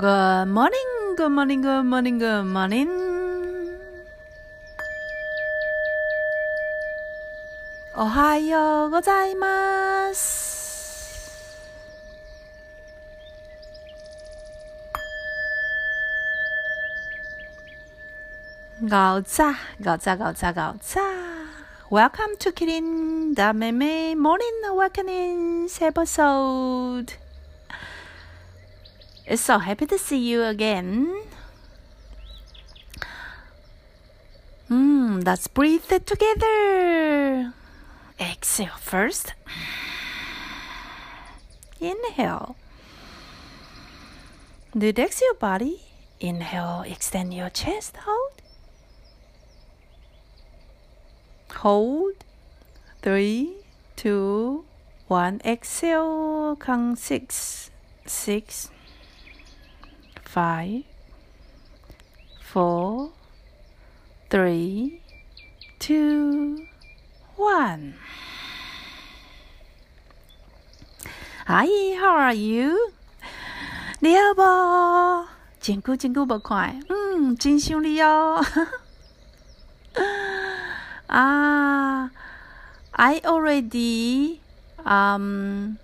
Good morning, good morning, good morning, good morning. Ohio gozaimasu. Gaoza, gaoza, gaoza, gaoza. Welcome to Kirin Dameme Morning Awakening episode. It's so happy to see you again. Hmm, let's breathe it together. Exhale first. Inhale. Relax your body. Inhale, extend your chest. Out. Hold. Hold. Three, two, one. Exhale. Count six, six, five, four, three, two, one. Hi, how are you? 你好不？真久真久无看，嗯，真想你哦。啊，I already um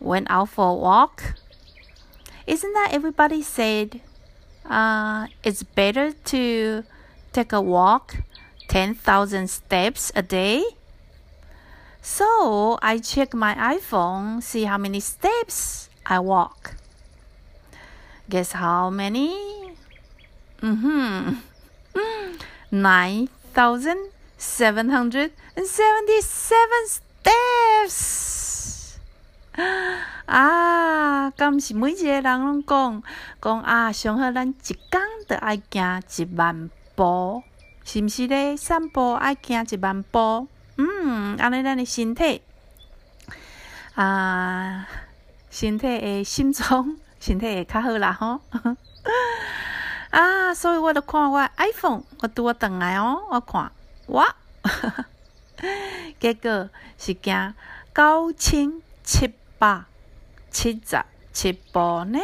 went out for a walk. Isn't that everybody said uh, it's better to take a walk 10,000 steps a day? So I check my iPhone, see how many steps I walk. Guess how many? Mm-hmm. 9,777 steps. 啊，敢毋是每一个人拢讲讲啊，上好咱一工就爱行一万步，是毋是咧？散步爱行一万步，嗯，安尼咱的身体啊，身体的心脏，身体会较好啦吼。啊，所以我就看我 iPhone，我拄啊转来哦，我看哇，结果是行九千七百七十七步呢。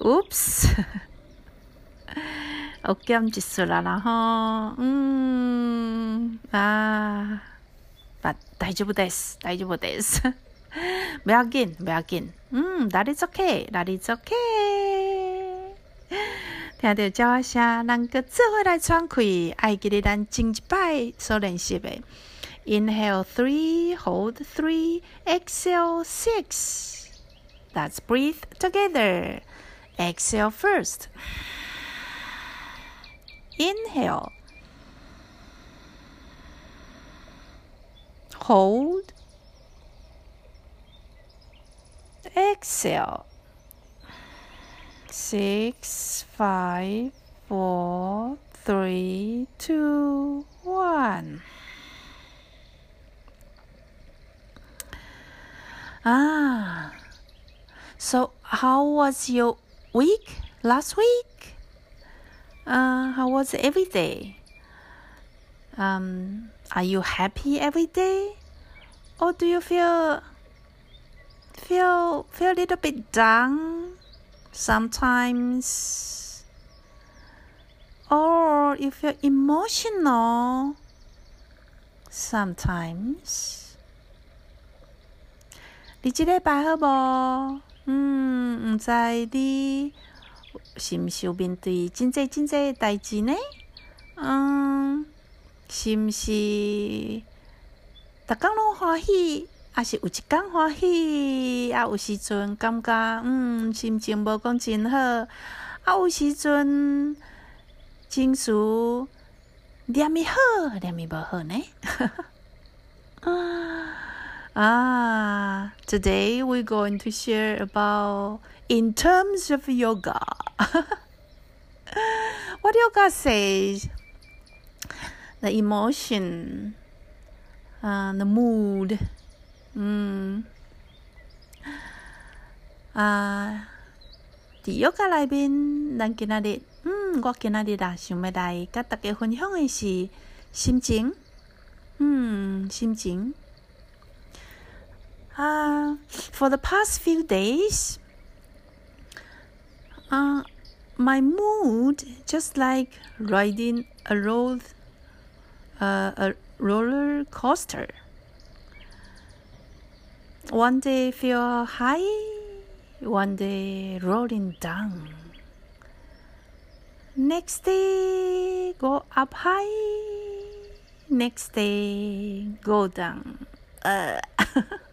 Oops，我减一撮啦啦吼，嗯啊，但大丈夫です，大丈夫です。不要紧，不要紧，嗯，that is okay，that is okay。听到鸟仔声，咱个做伙来喘气，爱记得咱前一摆所练习的。 Inhale three, hold three, exhale six. Let's breathe together. Exhale first. Inhale. Hold. Exhale. Six, five, four, three, two, one. Ah. So how was your week last week? Uh, how was every day? Um, are you happy every day? Or do you feel feel feel a little bit down sometimes? Or you feel emotional sometimes? 你即礼拜好无？嗯，毋知你是毋是有面对真济真济代志呢？嗯，是毋是逐工拢欢喜，还是有一工欢喜？啊，有时阵感觉嗯心情无讲真好，啊，有时阵情绪念咪好，念咪无好呢 Ah, today we're going to share about in terms of yoga. what yoga says the emotion, uh, the mood, mm. Ah, à, yoga. 情。啊，for the past few days, uh, my mood just like riding a road, uh, a roller coaster. One day feel high, one day rolling down. Next day go up high, next day go down. Uh.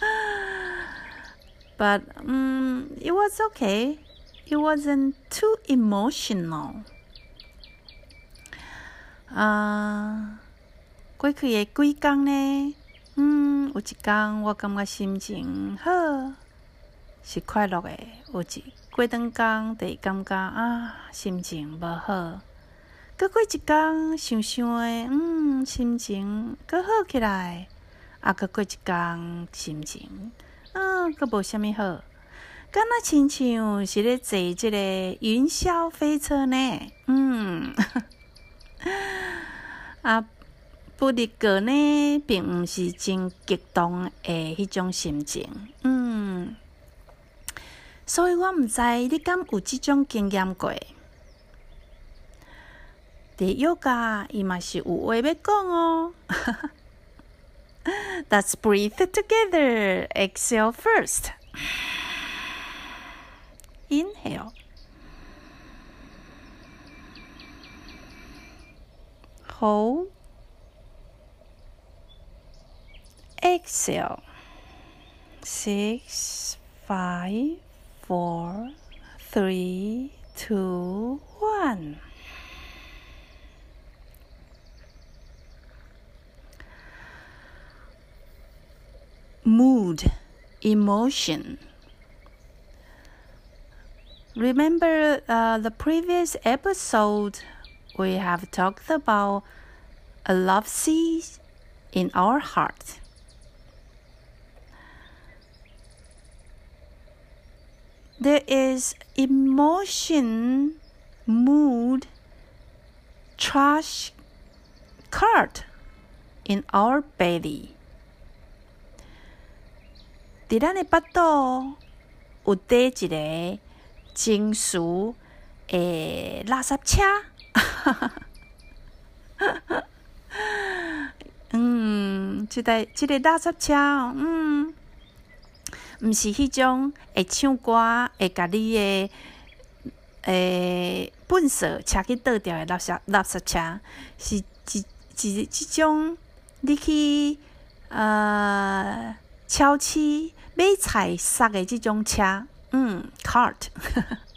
but um, it was okay. It wasn't too emotional. 啊，过去的几天呢？嗯，有一天我感觉心情好，是快乐的；有一过长工，就感觉啊，心情无好。过过一天，想想的，嗯，心情搁好起来。啊，搁过一工，心情，嗯，搁无虾米好。敢若亲像是咧坐即个云霄飞车呢，嗯，啊。不离个呢，并毋是真激动的迄种心情，嗯，所以我毋知你敢有即种经验过。第一个伊嘛是有话要讲哦。Let's breathe it together. Exhale first. Inhale. Hold. exhale. Six, five, four, three, two, one. Mood, emotion. Remember uh, the previous episode we have talked about a love seed in our heart. there is emotion, mood, trash card in our belly. 伫咱的腹肚有底一个金属诶垃圾车，嗯，即台即个垃圾车，嗯。毋是迄种会唱歌会甲你诶诶粪扫车去倒掉诶垃圾垃圾车，是一一即种你去呃超市买菜杀诶即种车，嗯，cart，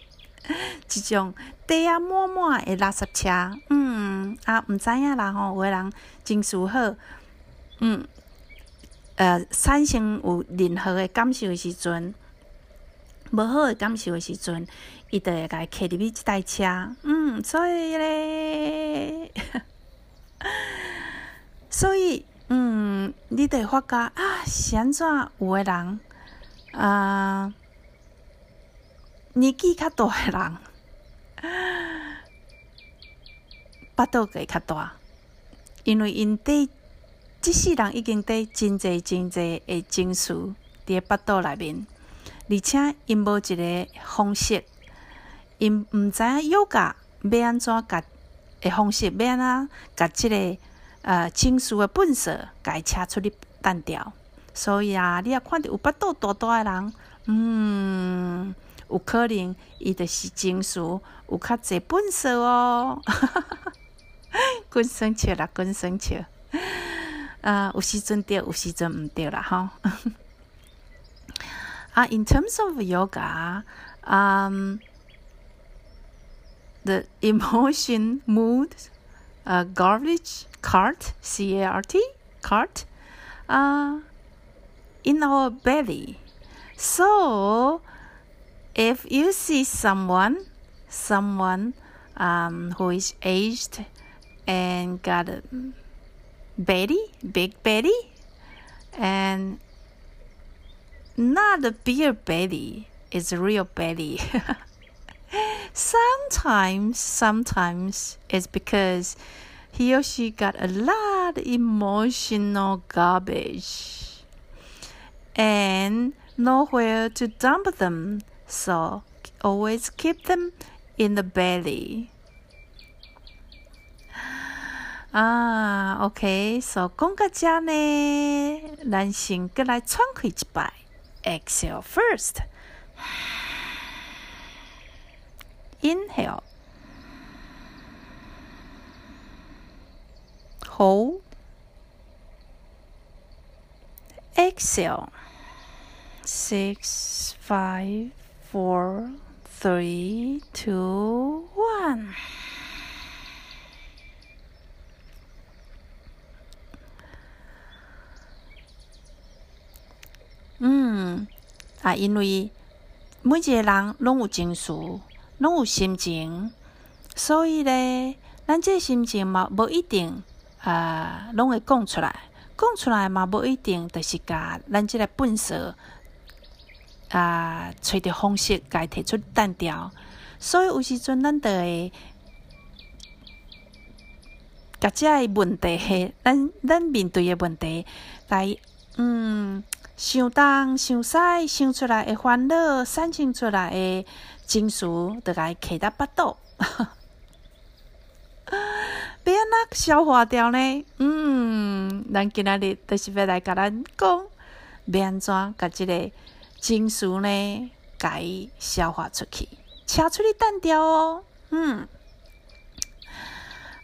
即种袋啊满满诶垃圾车，嗯啊毋知影啦吼，有诶人情绪好，嗯。呃，产生有任何诶感受诶时阵，无好诶感受诶时阵，伊就会甲伊骑入去即台车，嗯，所以咧，所以，嗯，你得发觉啊，是安怎有诶人啊，年纪较大诶人，巴肚会较大，因为因伫。即世人已经伫真济真济诶情绪伫腹肚内面，而且因无一个方式，因毋知影药家要安怎甲诶方式，要安怎甲即个呃情绪的本色，甲伊车出你单调。所以啊，你也看着有腹肚大大诶人，嗯，有可能伊就是情绪有较济本色哦。滚生笑啦，滚生笑。uh, 有时阵对，有时阵毋对啦，吼。uh, in terms of yoga, um, the emotion, mood, uh, garbage cart, C A R T, cart, uh, in our belly. So, if you see someone, someone um, who is aged and got a belly, Big belly, and not a beer belly, it's a real belly. sometimes, sometimes it's because he or she got a lot of emotional garbage. and nowhere to dump them, so always keep them in the belly. 啊，OK，so 讲到这呢，咱先过来喘气一摆，exhale first。 Hold. Exhale. Six, five, four, three, two, one. 嗯，啊，因为每一个人拢有情绪，拢有心情，所以咧，咱这心情嘛，无一定啊，拢会讲出来。讲出来嘛，无一定，就是甲咱即个本色啊，找着方式，甲伊提出单调。所以有时阵，咱得会甲遮个问题，咱咱面对诶问题，来嗯。想东想西，想出来的烦恼，产生出来的情绪，就该克达巴肚。要安怎消化掉呢？嗯，咱今仔日就是要来甲咱讲，要安怎甲即个情绪呢，甲伊消化出去，车出去单调哦。嗯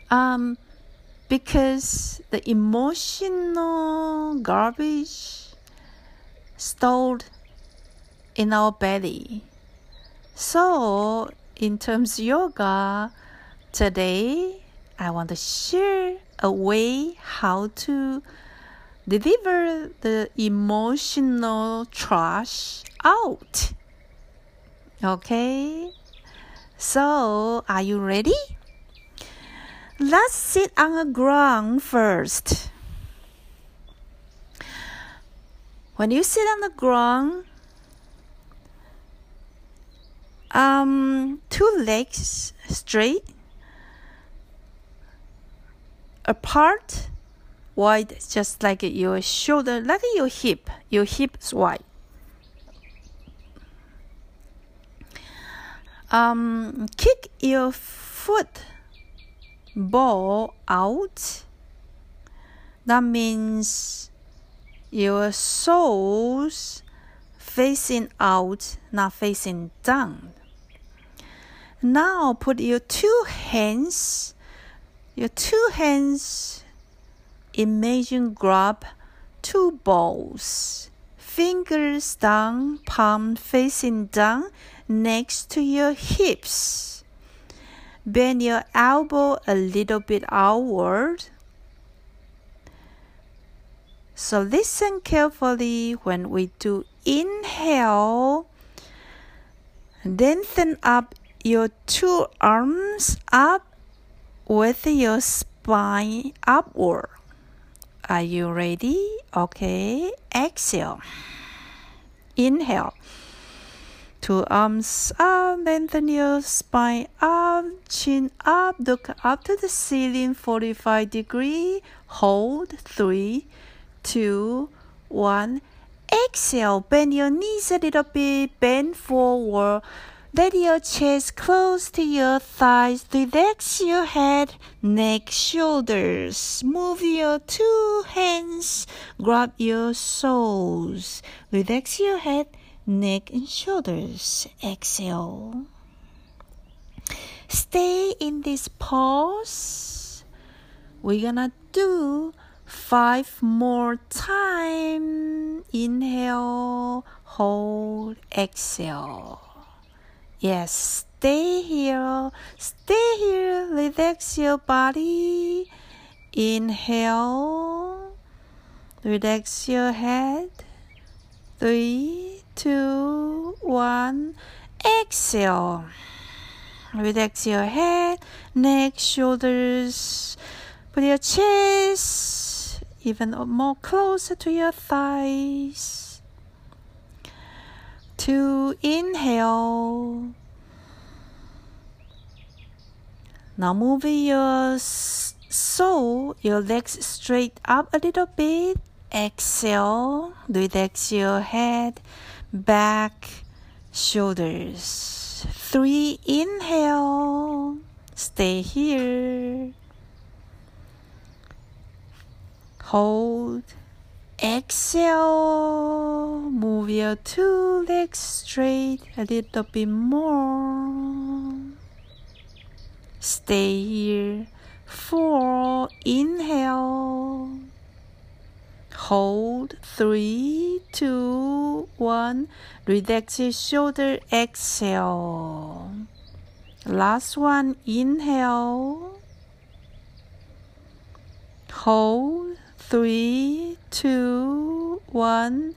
，um, because the emotional garbage stored in our belly. So, in terms of yoga, today I want to share a way how to deliver the emotional trash out. Okay? So, are you ready? Let's sit on the ground first. When you sit on the ground, um, two legs straight, apart, wide, just like your shoulder, like your hip, your hips wide. Um, kick your foot ball out. That means your soles facing out, not facing down. Now put your two hands, your two hands, imagine grab two balls, fingers down, palm facing down next to your hips. Bend your elbow a little bit outward so listen carefully when we do inhale. Lengthen up your two arms up with your spine upward. Are you ready? Okay. Exhale. Inhale. Two arms up, lengthen your spine up, chin up, look up to the ceiling 45 degree. Hold three, two, one. Exhale, bend your knees a little bit, bend forward. Let your chest close to your thighs. Relax your head, neck, shoulders. Move your two hands. Grab your soles. Relax your head, neck, and shoulders. Exhale. Stay in this pose. We're gonna do Five more time. Inhale, hold, exhale. Yes, stay here. Stay here. Relax your body. Inhale. Relax your head. Three, two, one. Exhale. Relax your head, neck, shoulders. Put your chest even more closer to your thighs. To inhale. Now move your soul, your legs straight up a little bit. exhale, relax your head, back, shoulders. Three, inhale, stay here. Hold, exhale, move your two legs straight a little bit more. Stay here. Four, inhale. Hold. Three, two, one. Relax your shoulder. Exhale. Last one. Inhale. Hold. Three, two, one.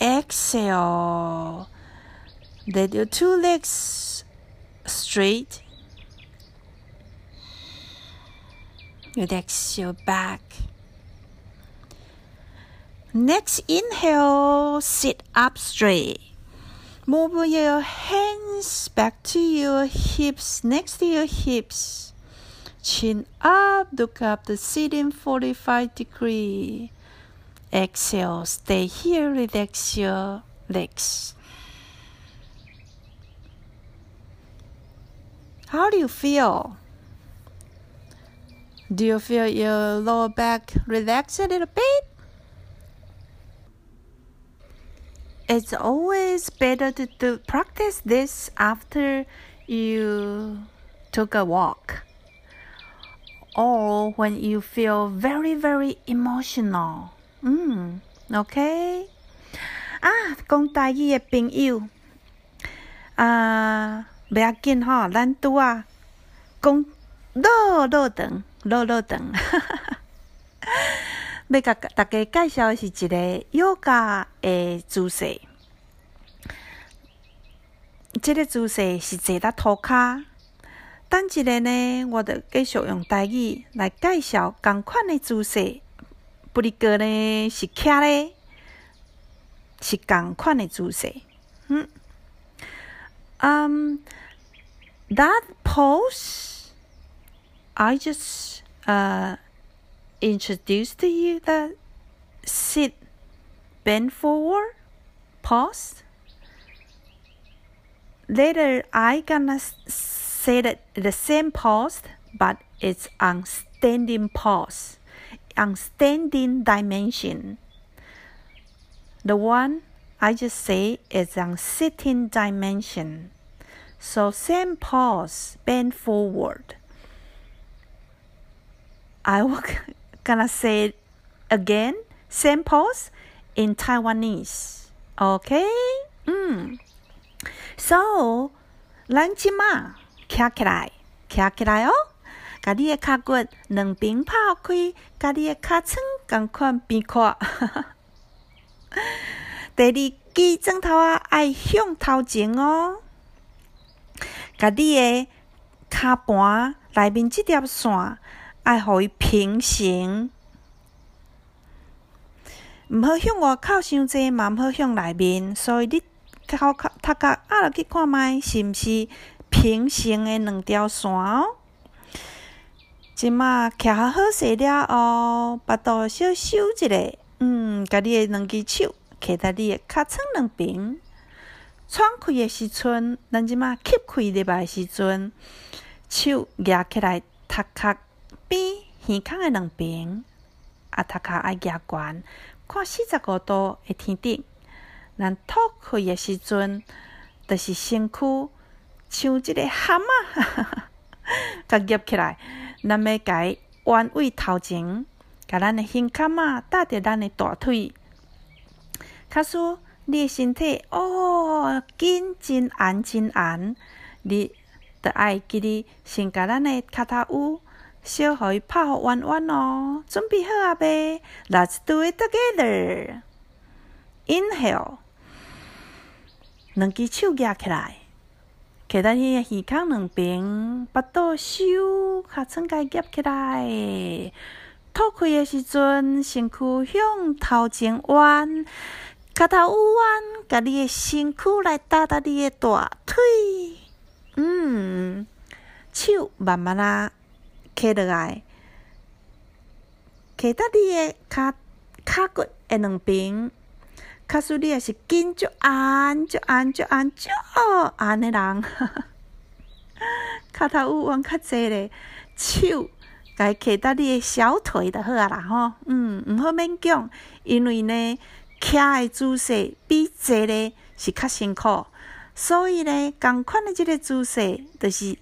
Exhale. Let your two legs straight Relax your back. Next inhale, sit up straight. Move your hands back to your hips, next to your hips. Chin up, look up the sitting 45 degree. Exhale, stay here, relax your legs. How do you feel? Do you feel your lower back relax a little bit? It's always better to, to practice this after you took a walk or when you feel very very emotional. 嗯，OK 啊，讲大語嘅朋友，啊，唔要紧吼，咱拄啊讲老老長。落落等，要甲大家介绍是一个瑜伽的姿势。这个姿势是坐在涂骹。等一个呢，我着继续用台语来介绍共款的姿势。不离个呢是徛咧，是共款的姿势。嗯，um that pose。I just uh, introduced to you the sit, bend forward, pause. Later, I gonna say that the same pause, but it's on standing pause, on standing dimension. The one I just say is on sitting dimension. So same pause, bend forward. I will gonna say it again, same pose in Taiwanese. Okay? Mm. So, 咱即马 徛起来，徛起来哦。甲你的脚骨两边拍开，甲你的脚床共款边看。第二支枕头啊，爱向头前哦。甲你的骹盘内面即条线。爱互伊平行，毋好向外靠伤济，嘛毋好向内面。所以你头壳头壳压落去看觅，是毋是平行诶两条线哦？即马徛好势了后，巴肚小收一下，嗯，甲你诶两只手徛在你诶尻川两边，喘气诶时阵，咱即马吸气入来时阵，手举起来，头壳。边耳孔的两边，啊，头壳爱举悬，看四十五度的天顶。咱吐气的时阵，就是身躯像一个蛤蟆，哈哈甲夹起来。咱要改弯位头前，甲咱的胸坎啊搭着咱的大腿。卡说你的身体哦，紧真安真安，你得爱记得先甲咱的骹头乌。小互伊拍互弯弯哦，准备好啊未？Let's do it together. Inhale，两只手举起来，摕咱迄个耳孔两边，巴肚收，尻川该夹起来。吐气的时阵，身躯向头前弯，脚头弯，甲你的身躯来搭搭你的大腿。嗯，手慢慢啊。摕落来，摕到你的骹骹骨的两边，卡苏你也是紧就按就按就按就按的人，骹头有往较济咧，手该揢到你的小腿就好啊啦吼，嗯，毋好勉强，因为呢，徛的姿势比坐咧是较辛苦，所以呢，共款的即个姿势，就是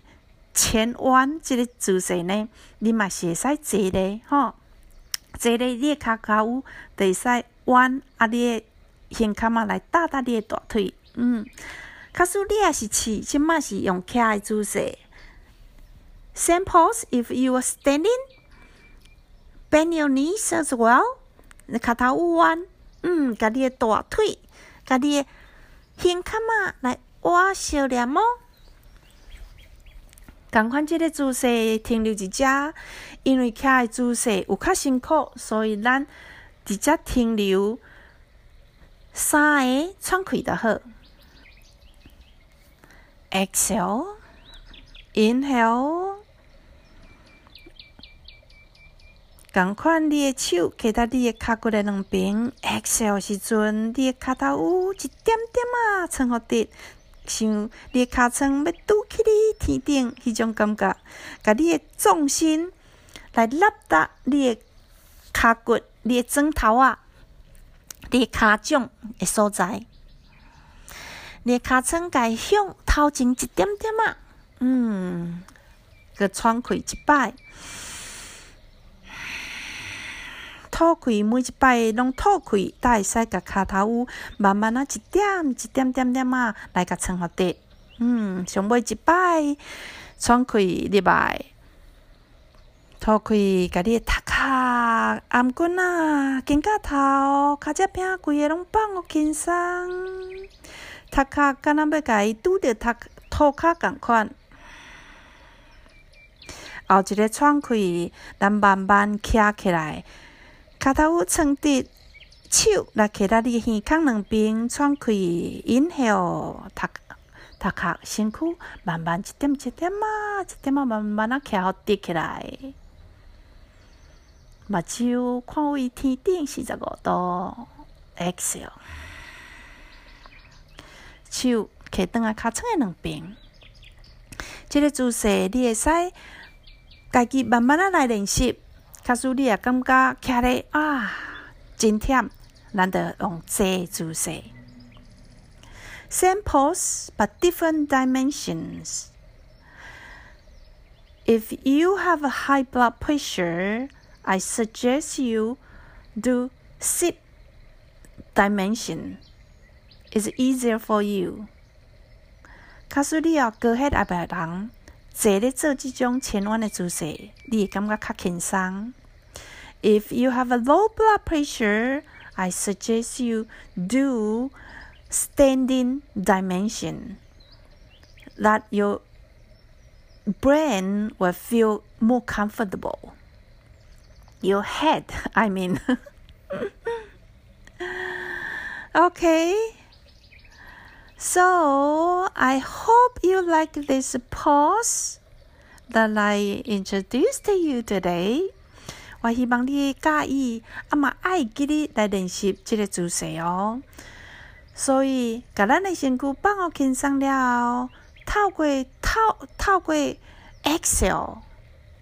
前弯即个姿势呢，你嘛是会使坐咧吼。坐咧，你诶骹骹有，著会使弯啊！你诶胸坎仔来搭搭你诶大腿，嗯。假使你也是试，即摆是用徛诶姿势。Same pose if you are standing. Bend your knees as well. 你骹头弯，嗯，甲你诶大腿，甲你诶胸坎仔来弯小点哦。同款即个姿势停留一只，因为徛诶姿势有较辛苦，所以咱直接停留三个喘气就好。Exhale, inhale，共款你诶手揢到你诶骹骨诶两边。Exhale 时阵，你诶骹头有一点点啊，撑互直。像你骹床要拄起你天顶迄种感觉，甲你诶重心来立达你诶骹骨、你诶枕头啊，你骹掌诶所在，你诶骹床该向头前一点点啊，嗯，佮喘气一摆。吐气，每一摆拢吐气，才会使甲骹头有慢慢啊，一点一点点点啊，来甲撑互直。嗯，上尾一摆喘气入来，吐气，甲你诶头壳、颔棍啊、肩胛头、骹只柄，规个拢放互轻松。头壳敢若要甲伊拄着头涂骹共款。后一个喘气，咱慢慢徛起来。骹头有撑直，手来揢到你耳孔两边，喘气，inhale，头头壳身躯慢慢一点一点啊，一点啊，慢慢啊，徛好直起来。目睭看位天顶四十五度，exhale，手揢倒啊尻川诶两边，即个姿势你会使家己慢慢啊来练习。假使你也感觉徛咧啊，真忝，咱着用坐姿势。Same pose but different dimensions. If you have a high blood pressure, I suggest you do sit dimension. It's easier for you. 假使你要高血压的人，坐咧做即种前弯的姿势，你会感觉较轻松。If you have a low blood pressure, I suggest you do standing dimension. That your brain will feel more comfortable. Your head, I mean. okay. So I hope you like this pause that I introduced to you today. 我希望你介意，啊嘛爱记你来练习即个姿势哦。所以，甲咱的身躯放好轻松了，透过透透过 exhale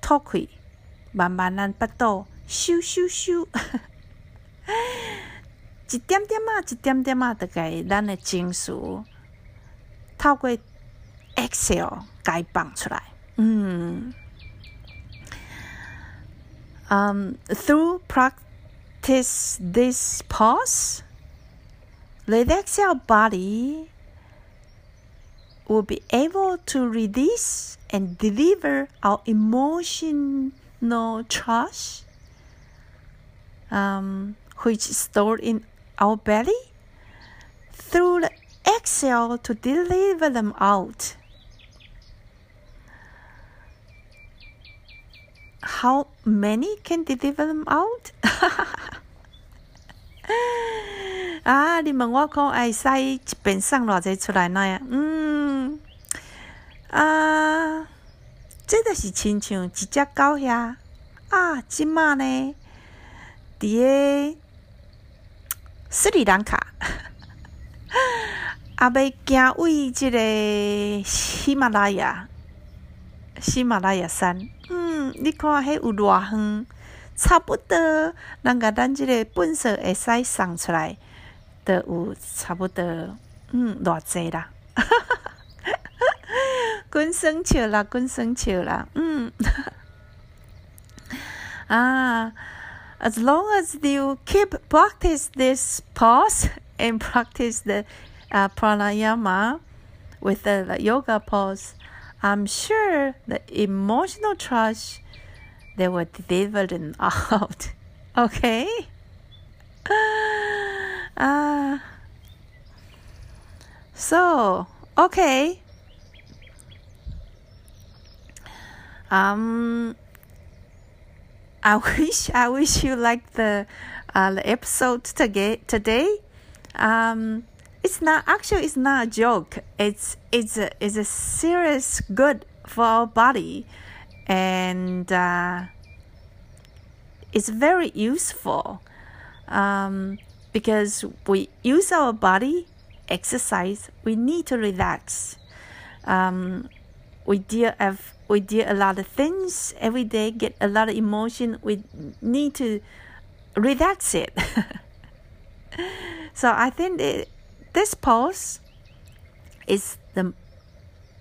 吐气， 慢慢咱腹肚收收收，一点点啊，一点点啊，得给咱的情绪透过 exhale 解放出来，嗯。Um, through practice this pause, the exhale body will be able to release and deliver our emotional trash, um, which is stored in our belly, through the exhale to deliver them out. how many can deliver them out? 啊！你问我讲，会使一边送偌济出来呢？嗯，啊， 这就是亲像一只狗遐啊，即马呢，伫个斯里兰卡，啊，要行位即个喜马拉雅，喜马拉雅山。嗯，你看，迄有偌远，差不多，人甲咱即个本色会使送出来，都有差不多，嗯，偌济啦。quân 生 chiều um. ah as long as you keep practice this pose and practice the uh, pranayama with the yoga pose i'm sure the emotional trash they were delivered out. Okay? Ah. Uh, so okay. Um, I wish I wish you liked the uh, the episode today. Today, um, it's not actually it's not a joke. It's it's a it's a serious good for our body, and uh, it's very useful um, because we use our body exercise. We need to relax. Um, we deal have we do a lot of things every day, get a lot of emotion. We need to relax it. so I think it, this pose is the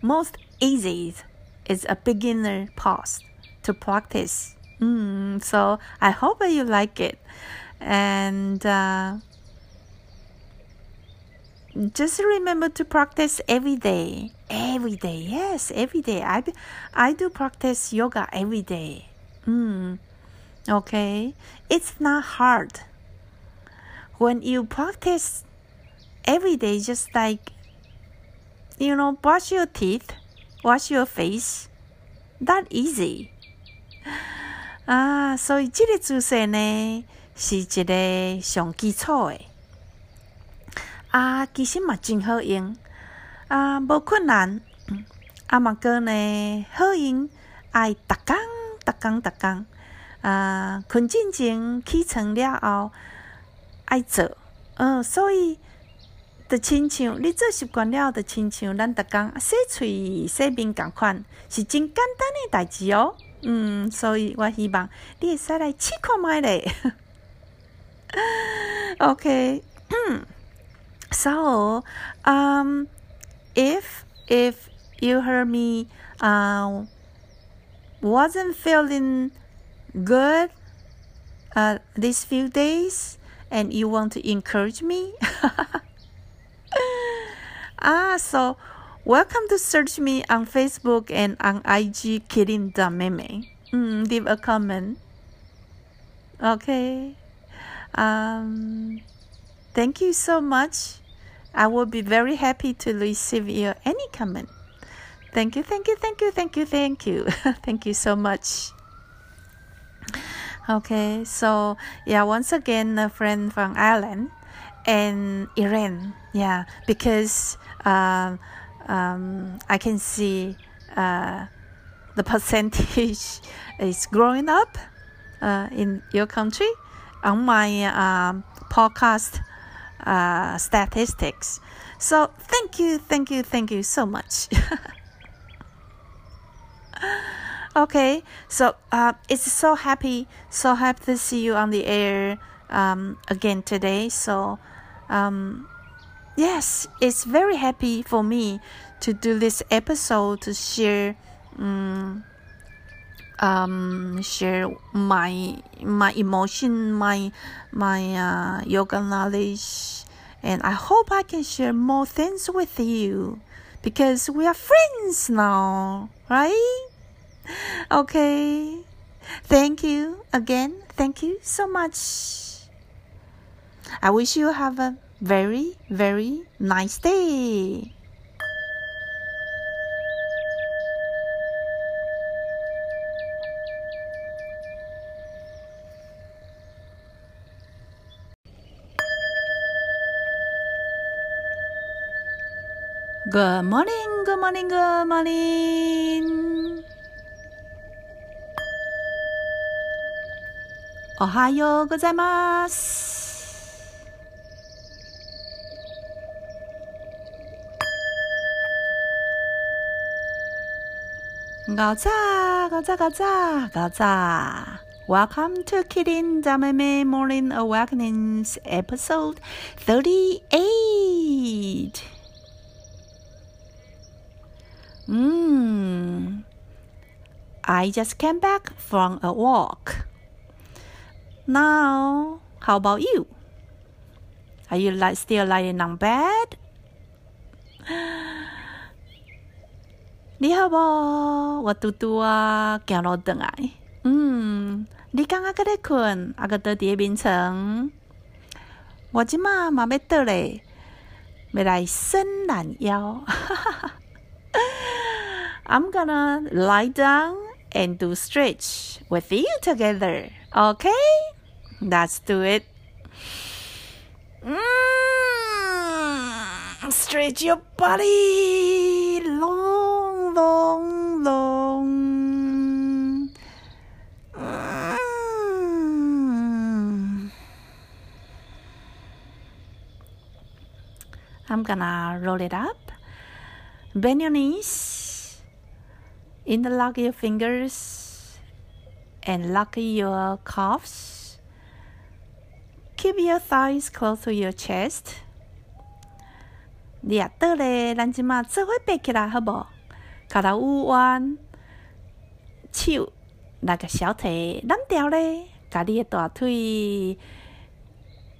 most easy. It's a beginner pose to practice. Mm, so I hope you like it, and. Uh, just remember to practice every day. Every day, yes, every day. I, I do practice yoga every day. Mm, okay, it's not hard. When you practice every day, just like you know, brush your teeth, wash your face, that easy. 啊，所以这个姿势呢，是一个上基础的。 啊，其实嘛真好用，啊，无困难，啊嘛个呢好用，爱逐工逐工逐工，啊，困进前起床了后爱做，嗯，所以，就亲像你做习惯了，就亲像咱逐工洗喙洗面共款，是真简单的代志哦，嗯，所以我希望你会使来试看觅咧，OK，嗯。So, um, if if you heard me uh, wasn't feeling good uh, these few days, and you want to encourage me, ah, so welcome to search me on Facebook and on IG, Kirin Meme. Mm, leave a comment. Okay. Um. Thank you so much. I will be very happy to receive your any comment. Thank you, thank you, thank you, thank you, thank you. thank you so much. Okay, so yeah, once again, a friend from Ireland and Iran. Yeah, because uh, um, I can see uh, the percentage is growing up uh, in your country on my um, podcast uh, statistics. So thank you, thank you, thank you so much. okay, so uh, it's so happy, so happy to see you on the air um, again today. So um, yes, it's very happy for me to do this episode to share. Um, um, share my my emotion, my my uh, yoga knowledge, and I hope I can share more things with you because we are friends now, right? Okay. Thank you again. Thank you so much. I wish you have a very very nice day. Good morning, good morning, good morning. O ha yo gozaimasu. Gaza, Gaza, Gaza, Gaza. Welcome to Kirin Dameme Morning Awakenings episode 38. I just came back from a walk. Now, how about you? Are you like still lying on bed? 你好不？我嘟嘟啊，行路转来。嗯，你刚刚搁咧困，啊个倒伫眠床。我即马嘛要倒嘞，要来伸懒腰。I'm gonna lie down and do stretch with you together. Okay? Let's do it. Mm, stretch your body long, long, long. Mm. I'm gonna roll it up. Bend your knees. Interlock your fingers and lock your calves. Keep your thighs close to your chest. 你也倒咧，咱即马做伙爬起来好无？脚头有弯，手那个小腿揽掉咧，家你的大腿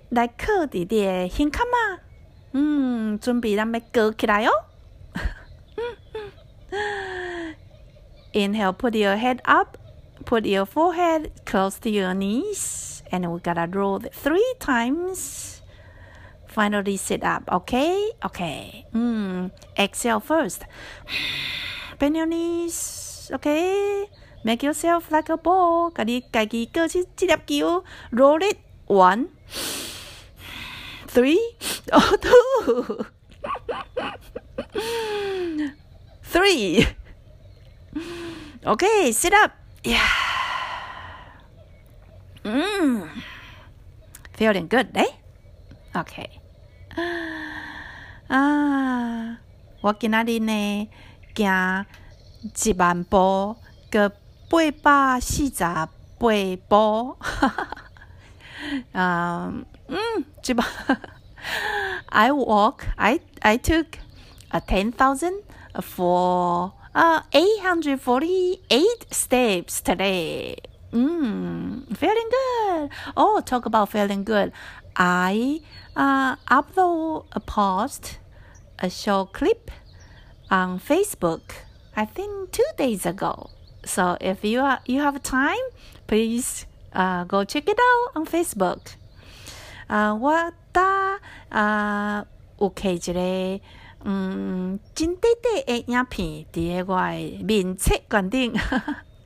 来靠伫你的胸坎嘛。嗯，准备咱要高起来哦。Inhale, put your head up, put your forehead close to your knees, and we're gonna roll three times. Finally, sit up. Okay, okay. Mm. Exhale first. Bend your knees. Okay. Make yourself like a ball. Cái cái cái cơ chỉ chỉ đập kiểu. Roll it. One, three, oh two, three. Okay, sit up. Yeah. Mm. Feeling good, eh? Okay. 啊，我今仔日呢行一万步，个八百四十八步。um, mm, 一万 I walk. I I took a ten thousand for uh 848 steps today. Mm, feeling good. Oh, talk about feeling good. I uh, upload a post, a short clip on Facebook. I think two days ago. So if you are you have time, please uh, go check it out on Facebook. 啊、uh,，我搭啊有摕一个 嗯真短短的影片伫个我的面册馆顶。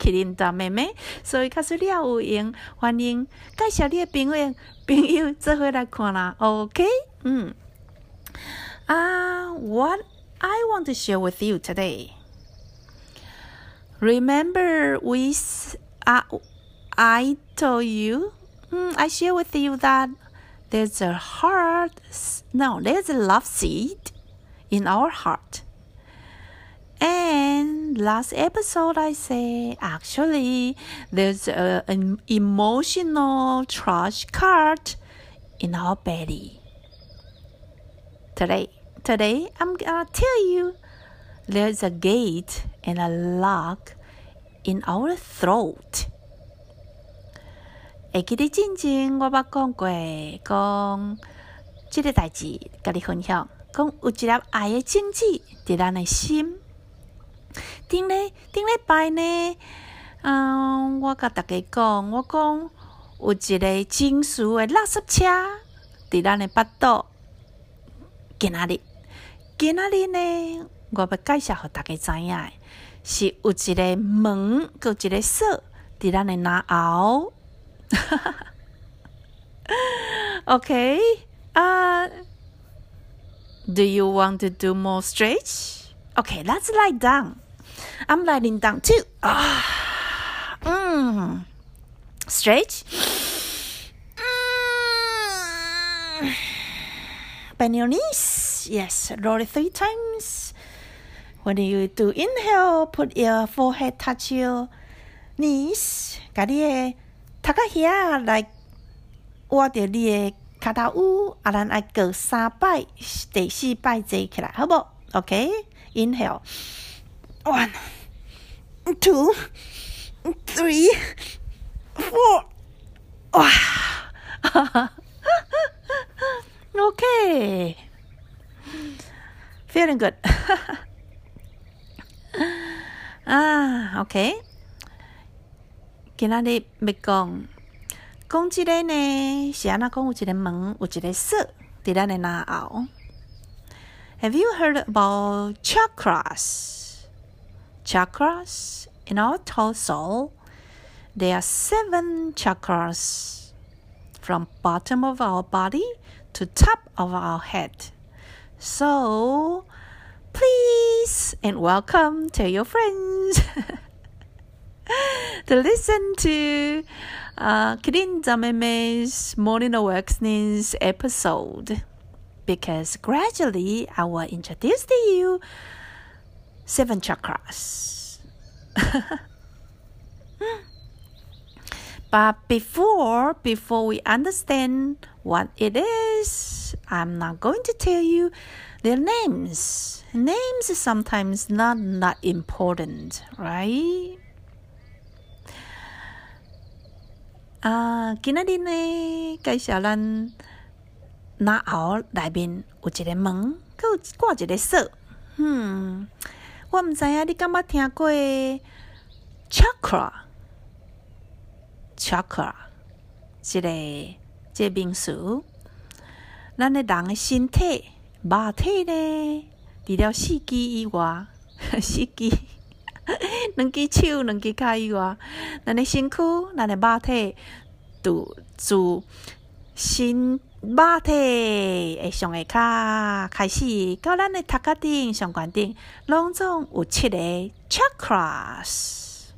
麒麟大妹妹，所以假使你也有用，欢迎介绍你的朋友朋友做伙来看啦。OK，嗯，啊、uh,，What I want to share with you today. Remember, we uh, I told you, mm, I share with you that there's a heart, no, there's a love seed in our heart. And last episode, I say actually there's a, an emotional trash card in our belly. Today, today I'm gonna tell you there's a gate and a lock in our throat. 会记得之前我捌讲过，讲这个代志，甲你分享， 讲有一粒爱的种子伫咱的心。顶咧顶咧拜呢，嗯，我甲大家讲，我讲有一个金属的垃圾车伫咱的巴肚，今仔日，今仔日呢，我要介绍互大家知影，是有一个门，搁一个锁伫咱的脑后。okay, uh, do you want to do more stretch? Okay, let's lie down. I'm lying down too. Ah, mm. Stretch. Mm. Bend your knees. Yes, roll it three times. When you do inhale, put your forehead touch your knees，家你的头壳遐来握着你的 脚头乌，啊，咱爱过三摆，第四摆坐起来，好不？OK，inhale。One, two, three, four. 哇，哈哈，OK, feeling good. 啊，OK。今仔日要讲，讲即个呢，是安怎讲？有一个门，有一个锁，伫咱的脑后。Have you heard about chakras? chakras in our torso. There are seven chakras from bottom of our body to top of our head. So please and welcome to your friends to listen to uh, Kirin Zameme's Morning Awakenings episode because gradually I will introduce to you seven chakras. but before before we understand what it is, I'm not going to tell you their names. Names sometimes not not important, right? 啊，今仔日呢，介绍咱脑后内面有一个门，佮有挂一个锁。嗯。我毋知影你敢捌听过 chakra，chakra 即个即个名词。咱诶人诶身体、肉体呢，除了四肢以外，四肢 两只手、两只脚以外，咱的身躯、咱的肉体，都自身。肉体诶上下骹开始，到咱的头壳顶、上关顶，拢总有七个 chakras。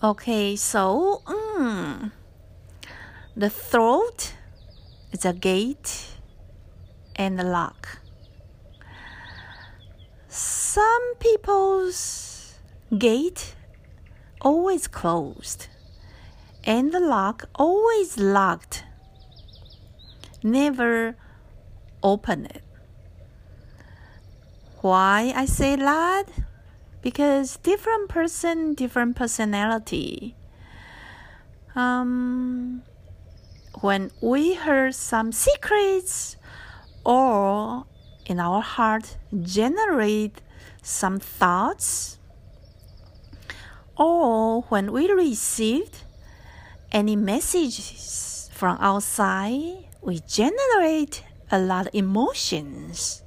Okay, so, mm, the throat is a gate and a lock. Some people's gate always closed and the lock always locked. Never open it. Why I say that? Because different person, different personality. Um, when we heard some secrets or in our heart generate some thoughts or when we received any messages from outside, we generate a lot of emotions.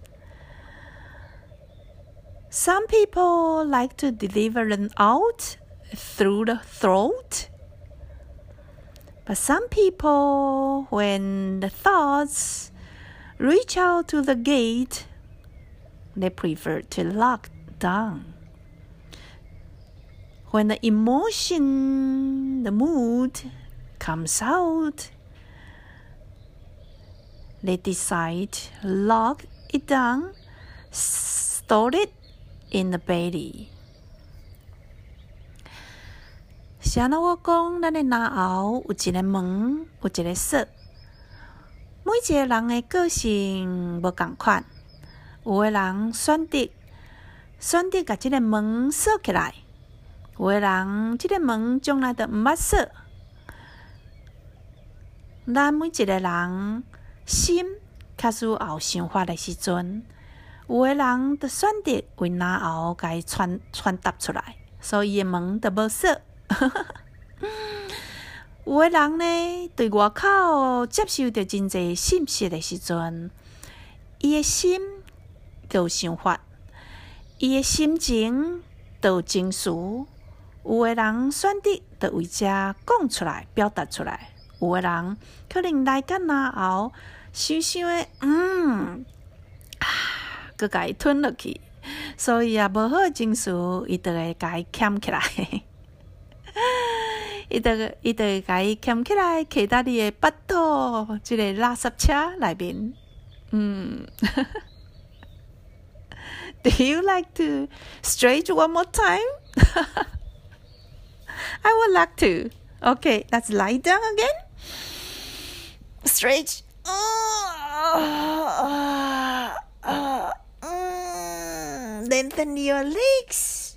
Some people like to deliver them out through the throat. But some people, when the thoughts reach out to the gate, they prefer to lock down when the emotion, the mood comes out, they decide lock it down, store it in the belly. 是安怎我讲，咱的脑后有一个门，有一个锁。每一个人的个性无共款，有个人选择选择把这个门锁起来。有诶人，即个门从来都毋捌锁。咱每一个人心开始有想法的时阵，有诶人著选择为哪后家传传达出来，所以诶门著无锁。有诶人呢，对外口接受着真济信息的时阵，伊诶心有想法，伊诶心情有情绪。有个人选择着为遮讲出来、表达出来；有个人可能来干那后，想想诶，嗯，啊，佮甲伊吞落去，所以也无好情绪，伊就会甲伊捡起来，伊就伊就会甲伊捡起来，骑伫你诶巴肚即个垃圾车内面。嗯 Do you like to stretch one more time? I would like to. Okay, let's lie down again. Stretch. Uh, uh, mm, lengthen your legs.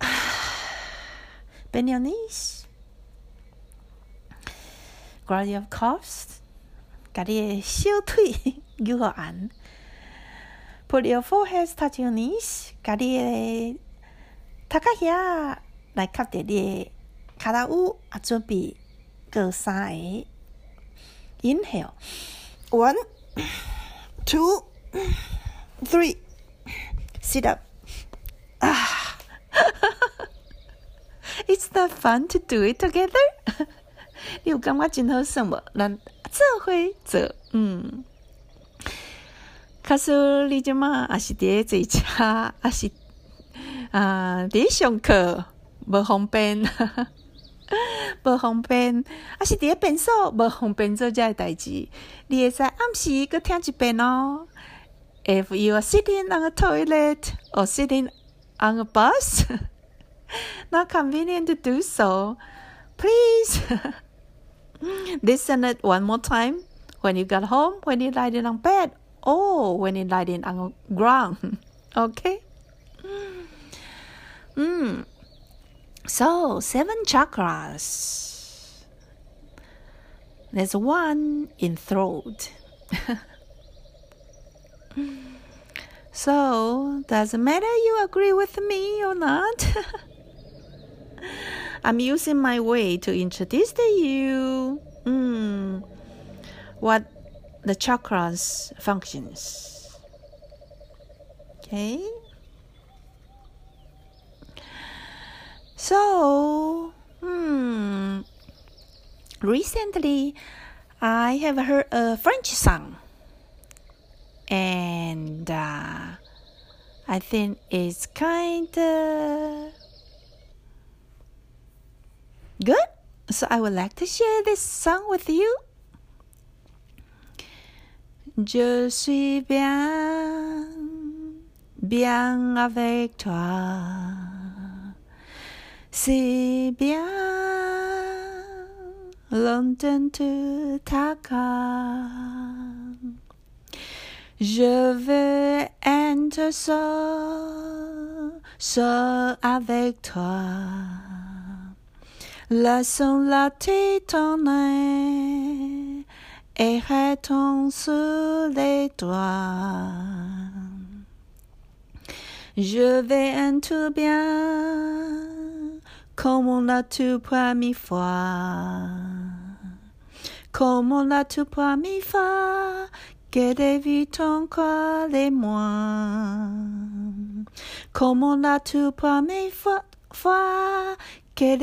Bend your knees. Grab your calves. 把你的小腿扭好按。 Put your forehead touch your knees，把你的头壳遐来靠着你骹头舞，啊，准备过三个。Inhale, one, two, three. Sit up. Ah, it's not fun to do it together. 你有感觉真好耍无？咱做伙做，嗯。可是你即嘛也是伫坐车，也是啊伫上课，无方便，无方便，也是伫便所无方便做遮个代志。你会使暗时佮听一遍哦。If you are sitting on a toilet or sitting on a bus, not convenient to do so, please listen it one more time when you got home, when you lie in on bed, or when it lying on the ground. okay? Mm. So, seven chakras. There's one in throat. so, doesn't matter you agree with me or not. I'm using my way to introduce to you mm, what the chakras functions. Okay. So, hmm, recently I have heard a French song, and uh, I think it's kind of good. So I would like to share this song with you. Je suis bien, bien avec toi. C'est bien, longtemps tu. Je veux être seul, seul avec toi. Laissons-la t'étonner et retombe sur les doigts. Je vais un tout bien, comme on l'a tout première fois. Comme on l'a tout première fois, que vies encore les moi. Comme on l'a tout première fois, fois que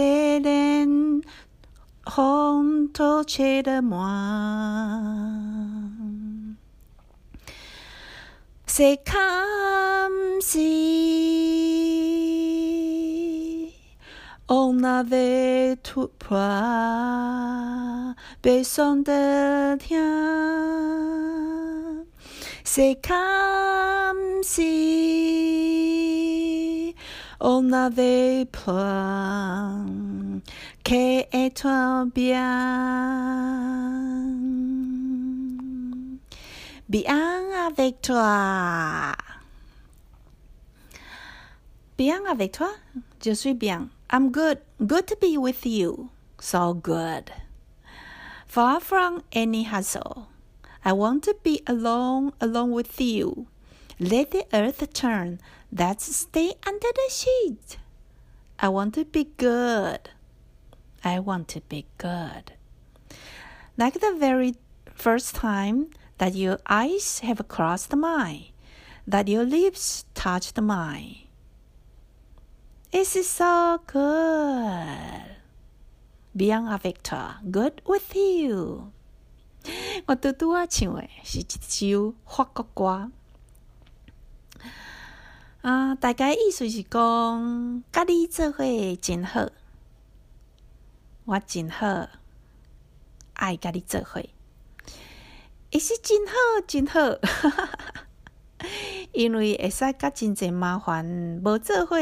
红透彻的我，谁敢说我拿得住？怕被伤得疼，谁敢说我拿得住？Que toi bien. Bien avec toi. Bien avec toi. Je suis bien. I'm good. Good to be with you. So good. Far from any hustle. I want to be alone, alone with you. Let the earth turn. Let's stay under the sheet. I want to be good. I want to be good. Like the very first time that your eyes have crossed mine, that your lips touched mine. This is so good. Bien avec toi, good with you. 我拄拄啊唱的是一首法国歌。啊，大概意思是讲，甲你做伙真好。 我真好，爱甲你做伙。伊是真好真好，因为会使甲真济麻烦无做伙，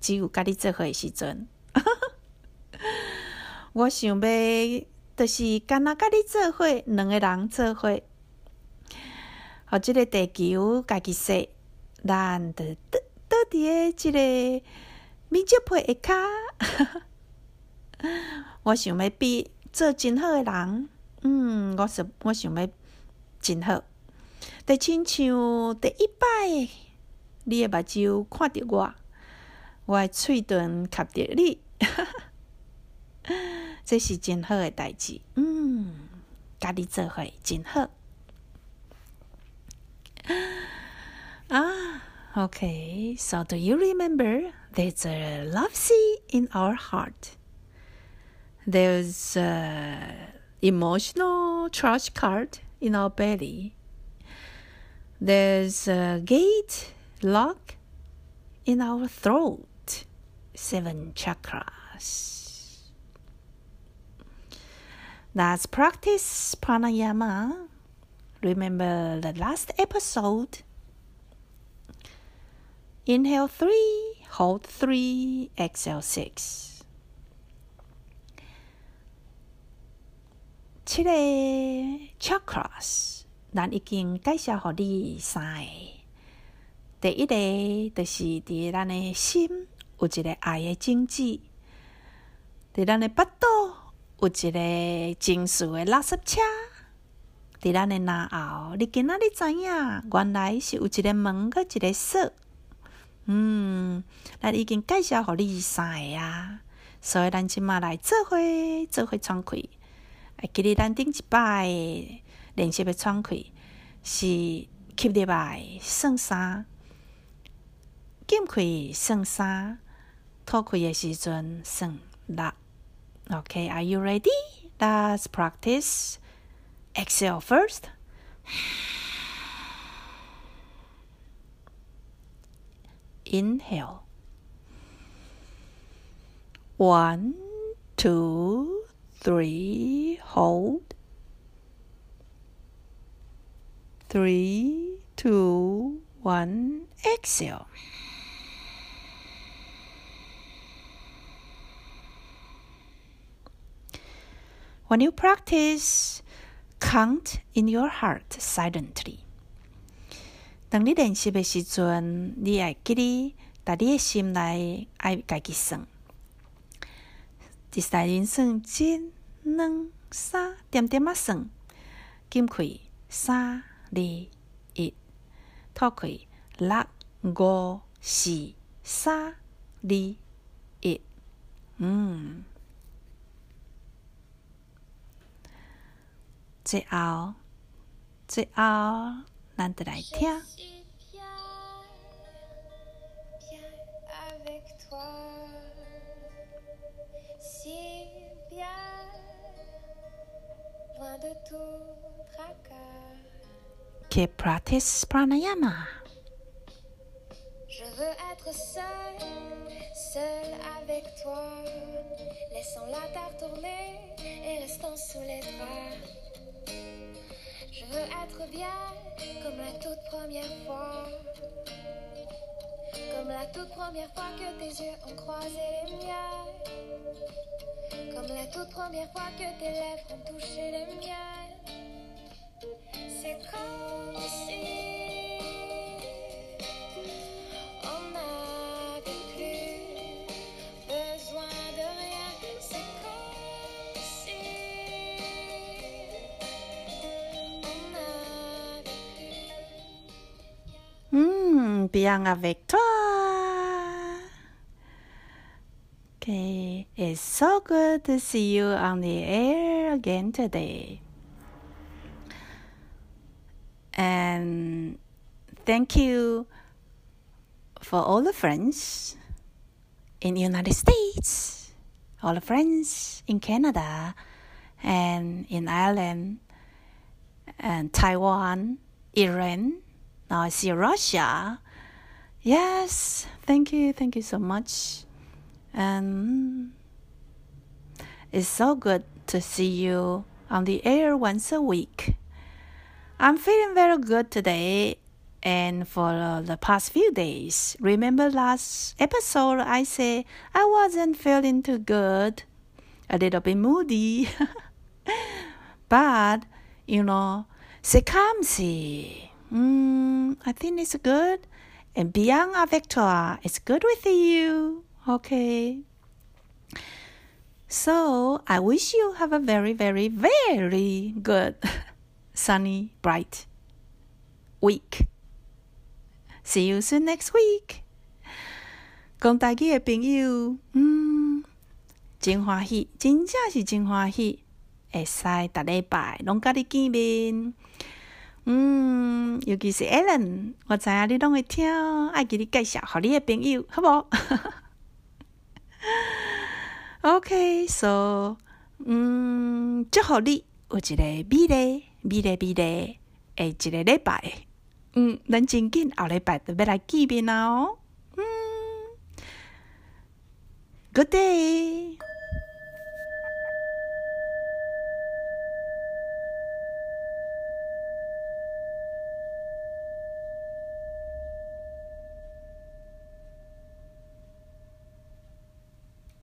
只有甲你做伙诶时阵。我想要，就是干若甲你做伙，两个人做伙，互即个地球家己说，咱倒倒倒伫诶即个米酒杯下骹。我想要比做真好诶人，嗯，我想我想要真好。得亲像第一摆，你诶目睭看着我，我诶喙唇吸着你，这是真好诶代志。嗯，甲你做伙真好。啊，OK。So do you remember there's a love sea in our heart? There's a emotional trash card in our belly. There's a gate lock in our throat. Seven chakras. Let's practice pranayama. Remember the last episode. Inhale three, hold three, exhale six. 七个 chakras，咱已经介绍互你三个。第一个就是伫咱的心有一个爱的种子，伫咱的腹肚有一个情绪的垃圾车，伫咱的脑后，你今仔日知影，原来是有一个门，搁一个锁。嗯，咱已经介绍互你三个啊，所以咱即马来做伙做伙创开。会记得咱顶一摆练习的喘气是吸入来算三，进气算三，吐气的时阵算六。Okay, are you ready? Let's practice. Exhale first. Inhale. One, two, three, hold. Three, two, one, exhale. When you practice, count in your heart silently. 当你练习的时阵，你爱记得，在你的心内爱家己算。一世人算一、 两、三，点点啊算，进气三、二、一，吐气六、五、四、三、二、一。嗯，最后，最后，咱得来听。Que practice pranayama. Je veux être seul, seul avec toi, laissant la terre tourner et restant sous les draps. Je veux être bien comme la toute première fois. Comme la toute première fois que tes yeux ont croisé les miens. Comme la toute première fois que tes lèvres ont touché les miennes. Bien avec toi. Okay, it's so good to see you on the air again today. And thank you for all the friends in the United States, all the friends in Canada and in Ireland and Taiwan, Iran. Now I see Russia. Yes, thank you, thank you so much. And it's so good to see you on the air once a week. I'm feeling very good today and for the past few days. Remember last episode I said I wasn't feeling too good, a little bit moody. but, you know, c'est comme si. Mm, I think it's good. And bien avec toi. It's good with you. Okay. So I wish you have a very, very, very good, sunny, bright week. See you soon next week. 讲大家的朋友，嗯，真欢喜，真正是真欢喜，会使逐礼拜拢甲你见面。嗯，尤其是 Alan，我知影你拢会听，爱给你介绍互你的朋友，好无？OK，so，嗯，祝福你有一个美丽、美丽、美丽下一个礼拜。嗯，咱真紧后礼拜就要来见面啦哦。嗯，Good day。